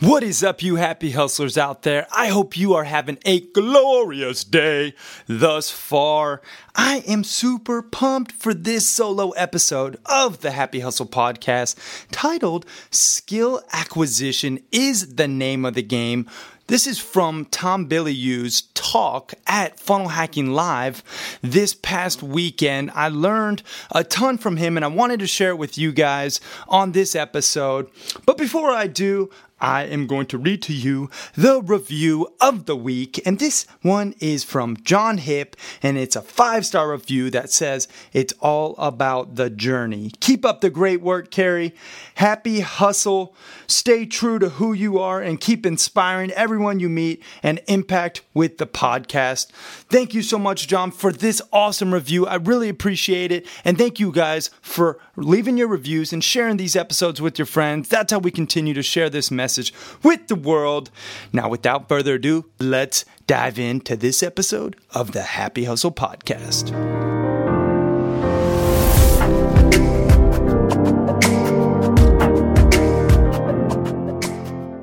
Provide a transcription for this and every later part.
What is up, you happy hustlers out there? I hope you are having a glorious day thus far. I am super pumped for this solo episode of the Happy Hustle podcast titled Skill Acquisition is the Name of the Game. This is from Tom Bilyeu's talk at Funnel Hacking Live this past weekend. I learned a ton from him and I wanted to share it with you guys on this episode. But before I do, I am going to read to you the review of the week. And this one is from John Hip, and it's a five star review that says it's all about the journey. Keep up the great work, Cary. Happy hustle. Stay true to who you are and keep inspiring everyone you meet and impact with the podcast. Thank you so much, John, for this awesome review. I really appreciate it. And thank you guys for leaving your reviews and sharing these episodes with your friends. That's how we continue to share this message message with the world. Now, without further ado, let's dive into this episode of the Happy Hustle Podcast.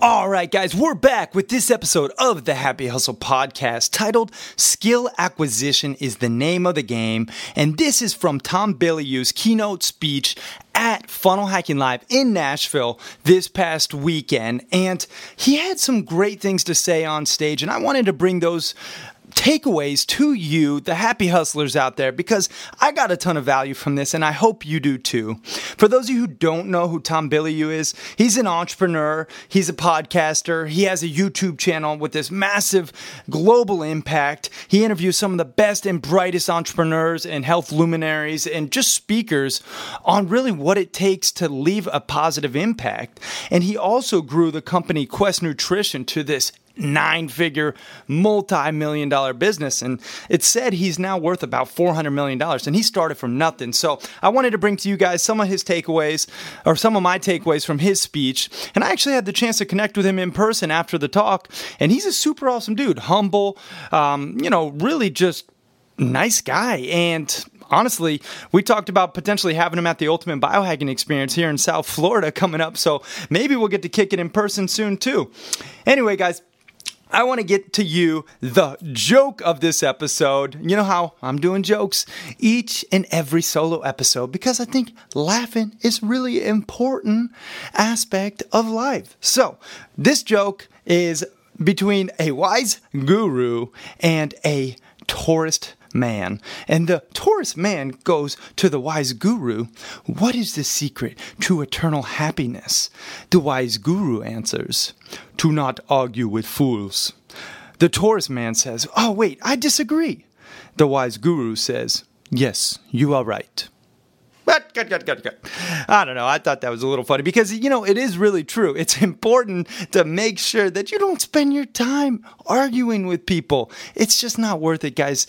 All right, guys, we're back with this episode of the Happy Hustle podcast titled Skill Acquisition is the Name of the Game. And this is from Tom Bilyeu's keynote speech at Funnel Hacking Live in Nashville this past weekend. And he had some great things to say on stage, and I wanted to bring those takeaways to you, the happy hustlers out there, because I got a ton of value from this and I hope you do too. For those of you who don't know who Tom Bilyeu is, he's an entrepreneur, he's a podcaster, he has a YouTube channel with this massive global impact. He interviews some of the best and brightest entrepreneurs and health luminaries and just speakers on really what it takes to leave a positive impact. And he also grew the company Quest Nutrition to this nine figure, multi million dollar business. And it said he's now worth about $400 million. And he started from nothing. So I wanted to bring to you guys some of his takeaways or some of my takeaways from his speech. And I actually had the chance to connect with him in person after the talk. And he's a super awesome dude, humble, um, you know, really just nice guy. And honestly, we talked about potentially having him at the Ultimate Biohacking Experience here in South Florida coming up. So maybe we'll get to kick it in person soon too. Anyway, guys, I want to get to you the joke of this episode. You know how I'm doing jokes each and every solo episode because I think laughing is really important aspect of life. So, this joke is between a wise guru and a tourist man. And the tourist man goes to the wise guru, What is the secret to eternal happiness? The wise guru answers, To not argue with fools. The tourist man says, Oh, wait, I disagree. The wise guru says, Yes, you are right. But good, good, good, good. I don't know. I thought that was a little funny because, you know, it is really true. It's important to make sure that you don't spend your time arguing with people. It's just not worth it, guys.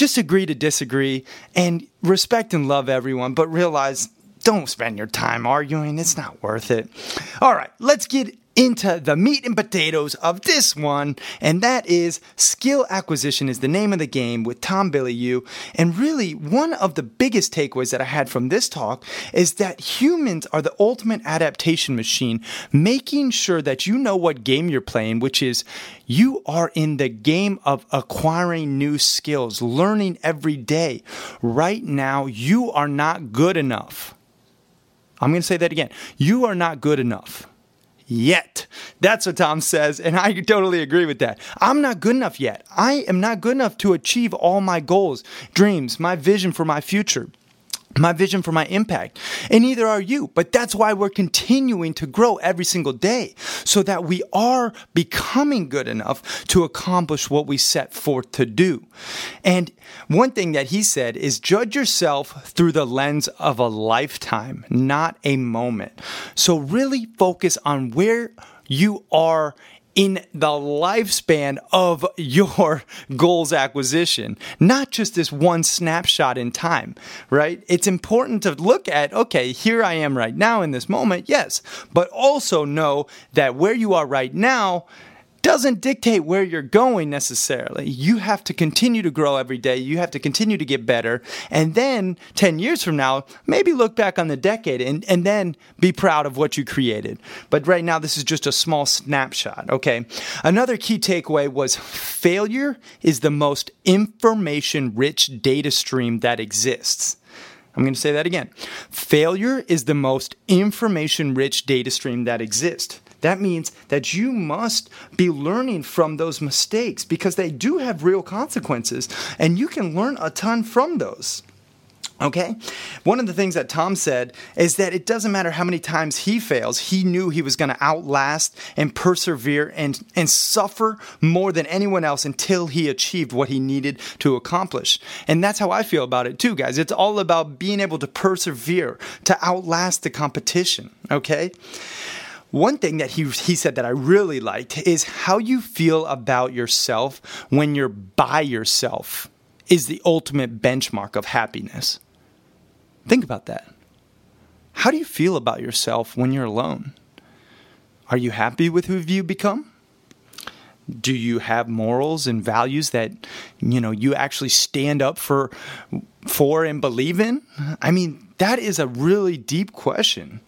Just agree to disagree and respect and love everyone, but realize don't spend your time arguing. It's not worth it. All right, let's get into the meat and potatoes of this one, and that is skill acquisition is the name of the game with Tom Bilyeu. And really, one of the biggest takeaways that I had from this talk is that humans are the ultimate adaptation machine, making sure that you know what game you're playing, which is you are in the game of acquiring new skills, learning every day. Right now, you are not good enough. I'm going to say that again. You are not good enough yet. That's what Tom says, and I totally agree with that. I'm not good enough yet. I am not good enough to achieve all my goals, dreams, my vision for my future. My vision for my impact. And neither are you. But that's why we're continuing to grow every single day so that we are becoming good enough to accomplish what we set forth to do. And one thing that he said is judge yourself through the lens of a lifetime, not a moment. So really focus on where you are in the lifespan of your goals acquisition, not just this one snapshot in time, right? It's important to look at, okay, here I am right now in this moment, yes, but also know that where you are right now doesn't dictate where you're going necessarily. You have to continue to grow every day. You have to continue to get better. And then 10 years from now, maybe look back on the decade and, and then be proud of what you created. But right now, this is just a small snapshot. Okay. Another key takeaway was failure is the most information rich data stream that exists. I'm going to say that again. Failure is the most information rich data stream that exists. That means that you must be learning from those mistakes because they do have real consequences and you can learn a ton from those. Okay? One of the things that Tom said is that it doesn't matter how many times he fails, he knew he was going to outlast and persevere and, and suffer more than anyone else until he achieved what he needed to accomplish. And that's how I feel about it too, guys. It's all about being able to persevere, to outlast the competition. Okay? One thing that he, he said that I really liked is how you feel about yourself when you're by yourself is the ultimate benchmark of happiness. Think about that. How do you feel about yourself when you're alone? Are you happy with who you become? Do you have morals and values that you know you actually stand up for for and believe in? I mean, that is a really deep question.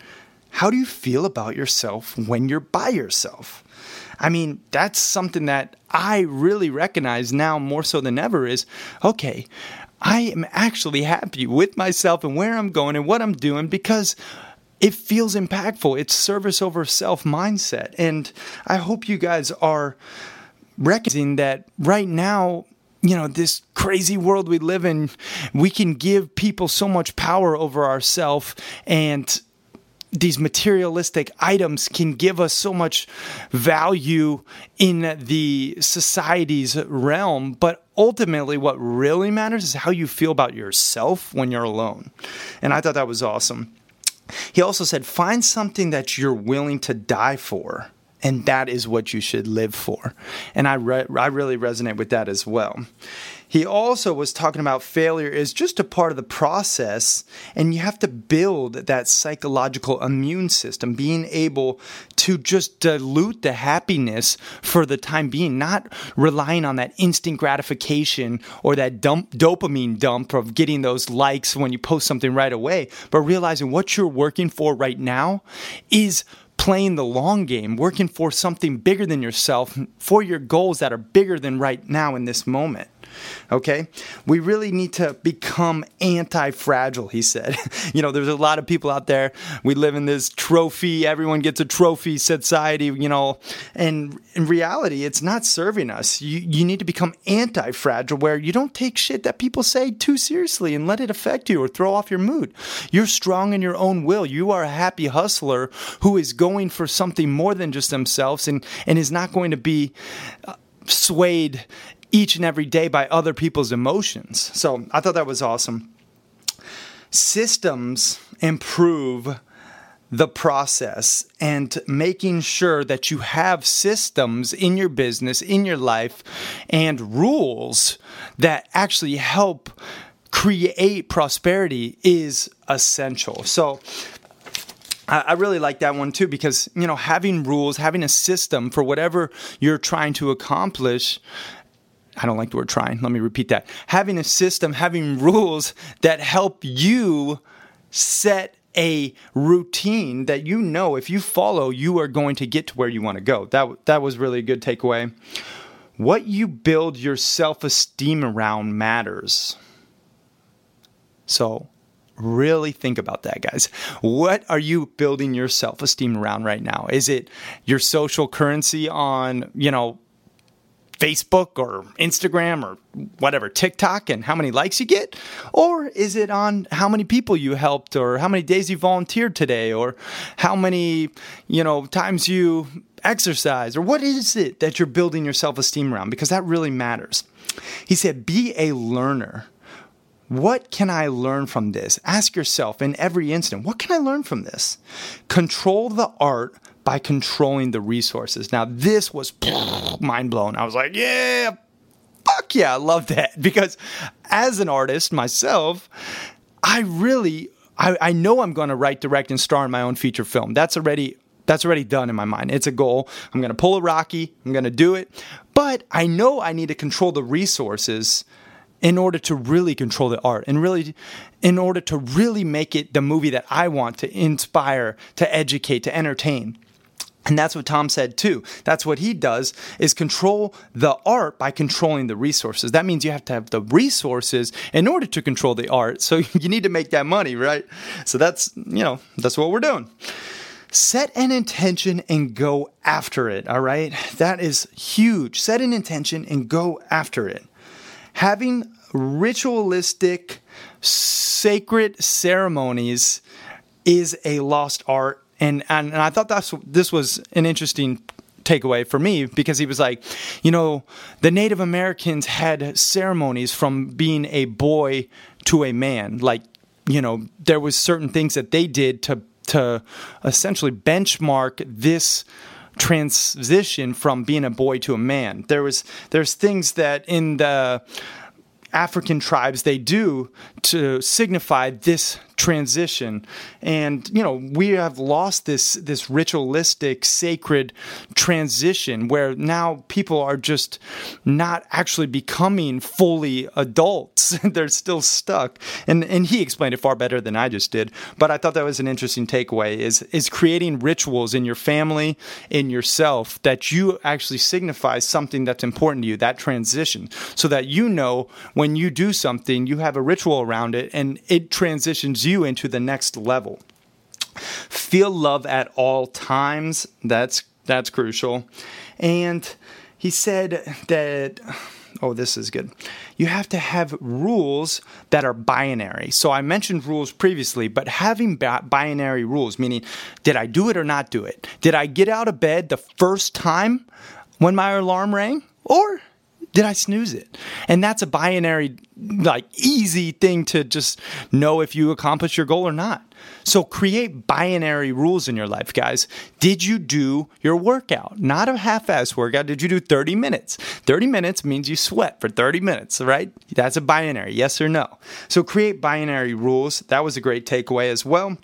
How do you feel about yourself when you're by yourself? I mean, that's something that I really recognize now more so than ever is okay, I am actually happy with myself and where I'm going and what I'm doing because it feels impactful. It's service over self mindset. And I hope you guys are recognizing that right now you know this crazy world we live in we can give people so much power over ourselves and these materialistic items can give us so much value in the society's realm, but ultimately, what really matters is how you feel about yourself when you're alone. And I thought that was awesome. He also said, find something that you're willing to die for. And that is what you should live for. And I, re- I really resonate with that as well. He also was talking about failure is just a part of the process, and you have to build that psychological immune system, being able to just dilute the happiness for the time being, not relying on that instant gratification or that dump, dopamine dump of getting those likes when you post something right away, but realizing what you're working for right now is playing the long game, working for something bigger than yourself, for your goals that are bigger than right now in this moment. Okay? We really need to become anti fragile, he said. you know, there's a lot of people out there. We live in this trophy, everyone gets a trophy society, you know, and in reality, it's not serving us. You, you need to become anti fragile, where you don't take shit that people say too seriously and let it affect you or throw off your mood. You're strong in your own will. You are a happy hustler who is going for something more than just themselves and, and is not going to be. Uh, swayed each and every day by other people's emotions. So I thought that was awesome. Systems improve the process and making sure that you have systems in your business, in your life, and rules that actually help create prosperity is essential. So, I really like that one too because you know having rules, having a system for whatever you're trying to accomplish I don't like the word trying. Let me repeat that. Having a system, having rules that help you set a routine that you know if you follow, you are going to get to where you want to go. That, that was really a good takeaway. What you build your self esteem around matters. So, really think about that, guys. What are you building your self esteem around right now? Is it your social currency on, you know, Facebook or Instagram or whatever, TikTok and how many likes you get? Or is it on how many people you helped or how many days you volunteered today or how many, you know, times you exercise or what is it that you're building your self-esteem around because that really matters. He said be a learner. What can I learn from this? Ask yourself in every instant, what can I learn from this? Control the art by controlling the resources. Now, this was mind blown. I was like, yeah, fuck yeah, I love that. Because as an artist myself, I really, I, I know I'm going to write, direct, and star in my own feature film. That's already that's already done in my mind. It's a goal. I'm going to pull a Rocky. I'm going to do it. But I know I need to control the resources in order to really control the art and really in order to really make it the movie that I want to inspire, to educate, to entertain. And that's what Tom said too. That's what he does is control the art by controlling the resources. That means you have to have the resources in order to control the art. So you need to make that money, right? So that's, you know, that's what we're doing. Set an intention and go after it, all right? That is huge. Set an intention and go after it. Having ritualistic, sacred ceremonies is a lost art and and, and I thought that's this was an interesting takeaway for me because he was like, you know, the Native Americans had ceremonies from being a boy to a man. Like, you know, there was certain things that they did to to essentially benchmark this transition from being a boy to a man. There was there's things that in the African tribes they do to signify this transition. And you know we have lost this this ritualistic sacred transition where now people are just not actually becoming fully adults. They're still stuck. And and he explained it far better than I just did. But I thought that was an interesting takeaway is is creating rituals in your family in yourself that you actually signify something that's important to you that transition. So that you know when you do something you have a ritual around it and it transitions you into the next level. Feel love at all times. That's that's crucial. And he said that oh, this is good. You have to have rules that are binary. So I mentioned rules previously, but having ba- binary rules, meaning did I do it or not do it? Did I get out of bed the first time when my alarm rang? Or did I snooze it? And that's a binary, like easy thing to just know if you accomplish your goal or not. So create binary rules in your life, guys. Did you do your workout? Not a half ass workout. Did you do 30 minutes? 30 minutes means you sweat for 30 minutes, right? That's a binary, yes or no. So create binary rules. That was a great takeaway as well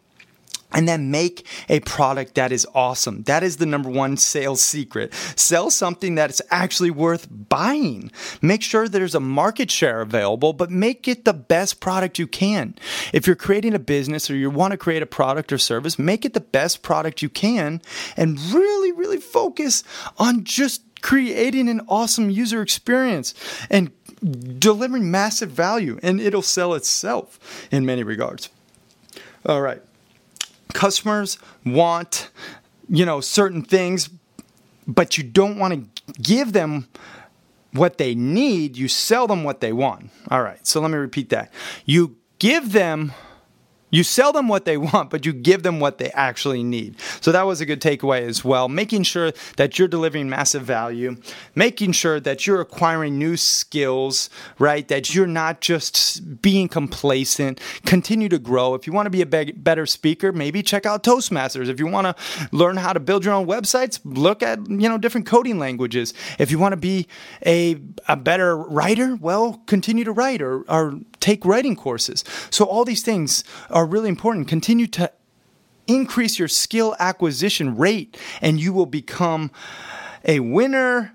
and then make a product that is awesome. That is the number one sales secret. Sell something that is actually worth buying. Make sure there's a market share available, but make it the best product you can. If you're creating a business or you want to create a product or service, make it the best product you can and really, really focus on just creating an awesome user experience and delivering massive value, and it'll sell itself in many regards. All right customers want, you know, certain things, but you don't want to give them what they need, you sell them what they want. All right, so let me repeat that. You give them you sell them what they want, but you give them what they actually need. So that was a good takeaway as well. Making sure that you're delivering massive value, making sure that you're acquiring new skills, right? That you're not just being complacent. Continue to grow. If you want to be a better speaker, maybe check out Toastmasters. If you want to learn how to build your own websites, look at, you know, different coding languages. If you want to be a, a better writer, well, continue to write or, or take writing courses. So all these things are really important. Continue to increase your skill acquisition rate, and you will become a winner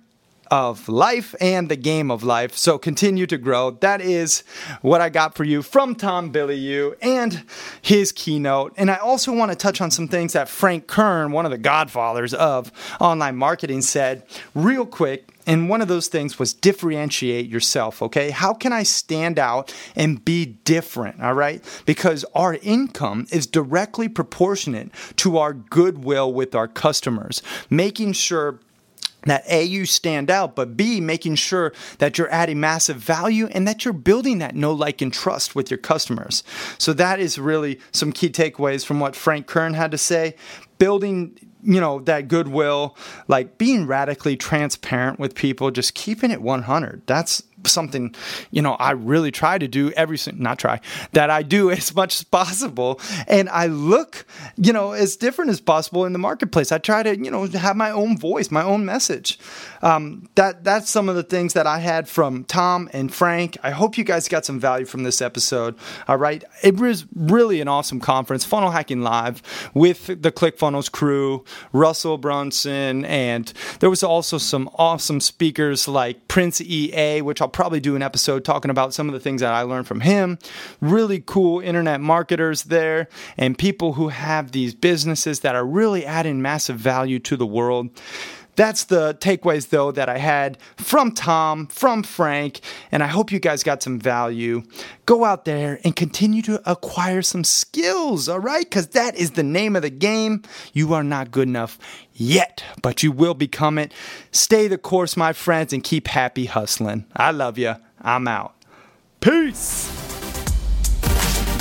of life and the game of life. So continue to grow. That is what I got for you from Tom Bilyeu and his keynote. And I also want to touch on some things that Frank Kern, one of the godfathers of online marketing, said real quick. And one of those things was differentiate yourself, okay? How can I stand out and be different, all right? Because our income is directly proportionate to our goodwill with our customers, making sure that A, you stand out, but B, making sure that you're adding massive value and that you're building that know, like, and trust with your customers. So that is really some key takeaways from what Frank Kern had to say. Building you know that goodwill like being radically transparent with people just keeping it 100 that's something you know I really try to do every not try that I do as much as possible. And I look you know as different as possible in the marketplace. I try to you know have my own voice my own message um, that that's some of the things that I had from Tom and Frank I hope you guys got some value from this episode all right it was really an awesome conference funnel hacking live with the ClickFunnels crew Russell Brunson and there was also some awesome speakers like Prince EA which I'll probably do an episode talking about some of the things that I learned from him. Really cool internet marketers there and people who have these businesses that are really adding massive value to the world. That's the takeaways, though, that I had from Tom, from Frank, and I hope you guys got some value. Go out there and continue to acquire some skills, all right? Because that is the name of the game. You are not good enough yet, but you will become it. Stay the course, my friends, and keep happy hustling. I love you. I'm out. Peace.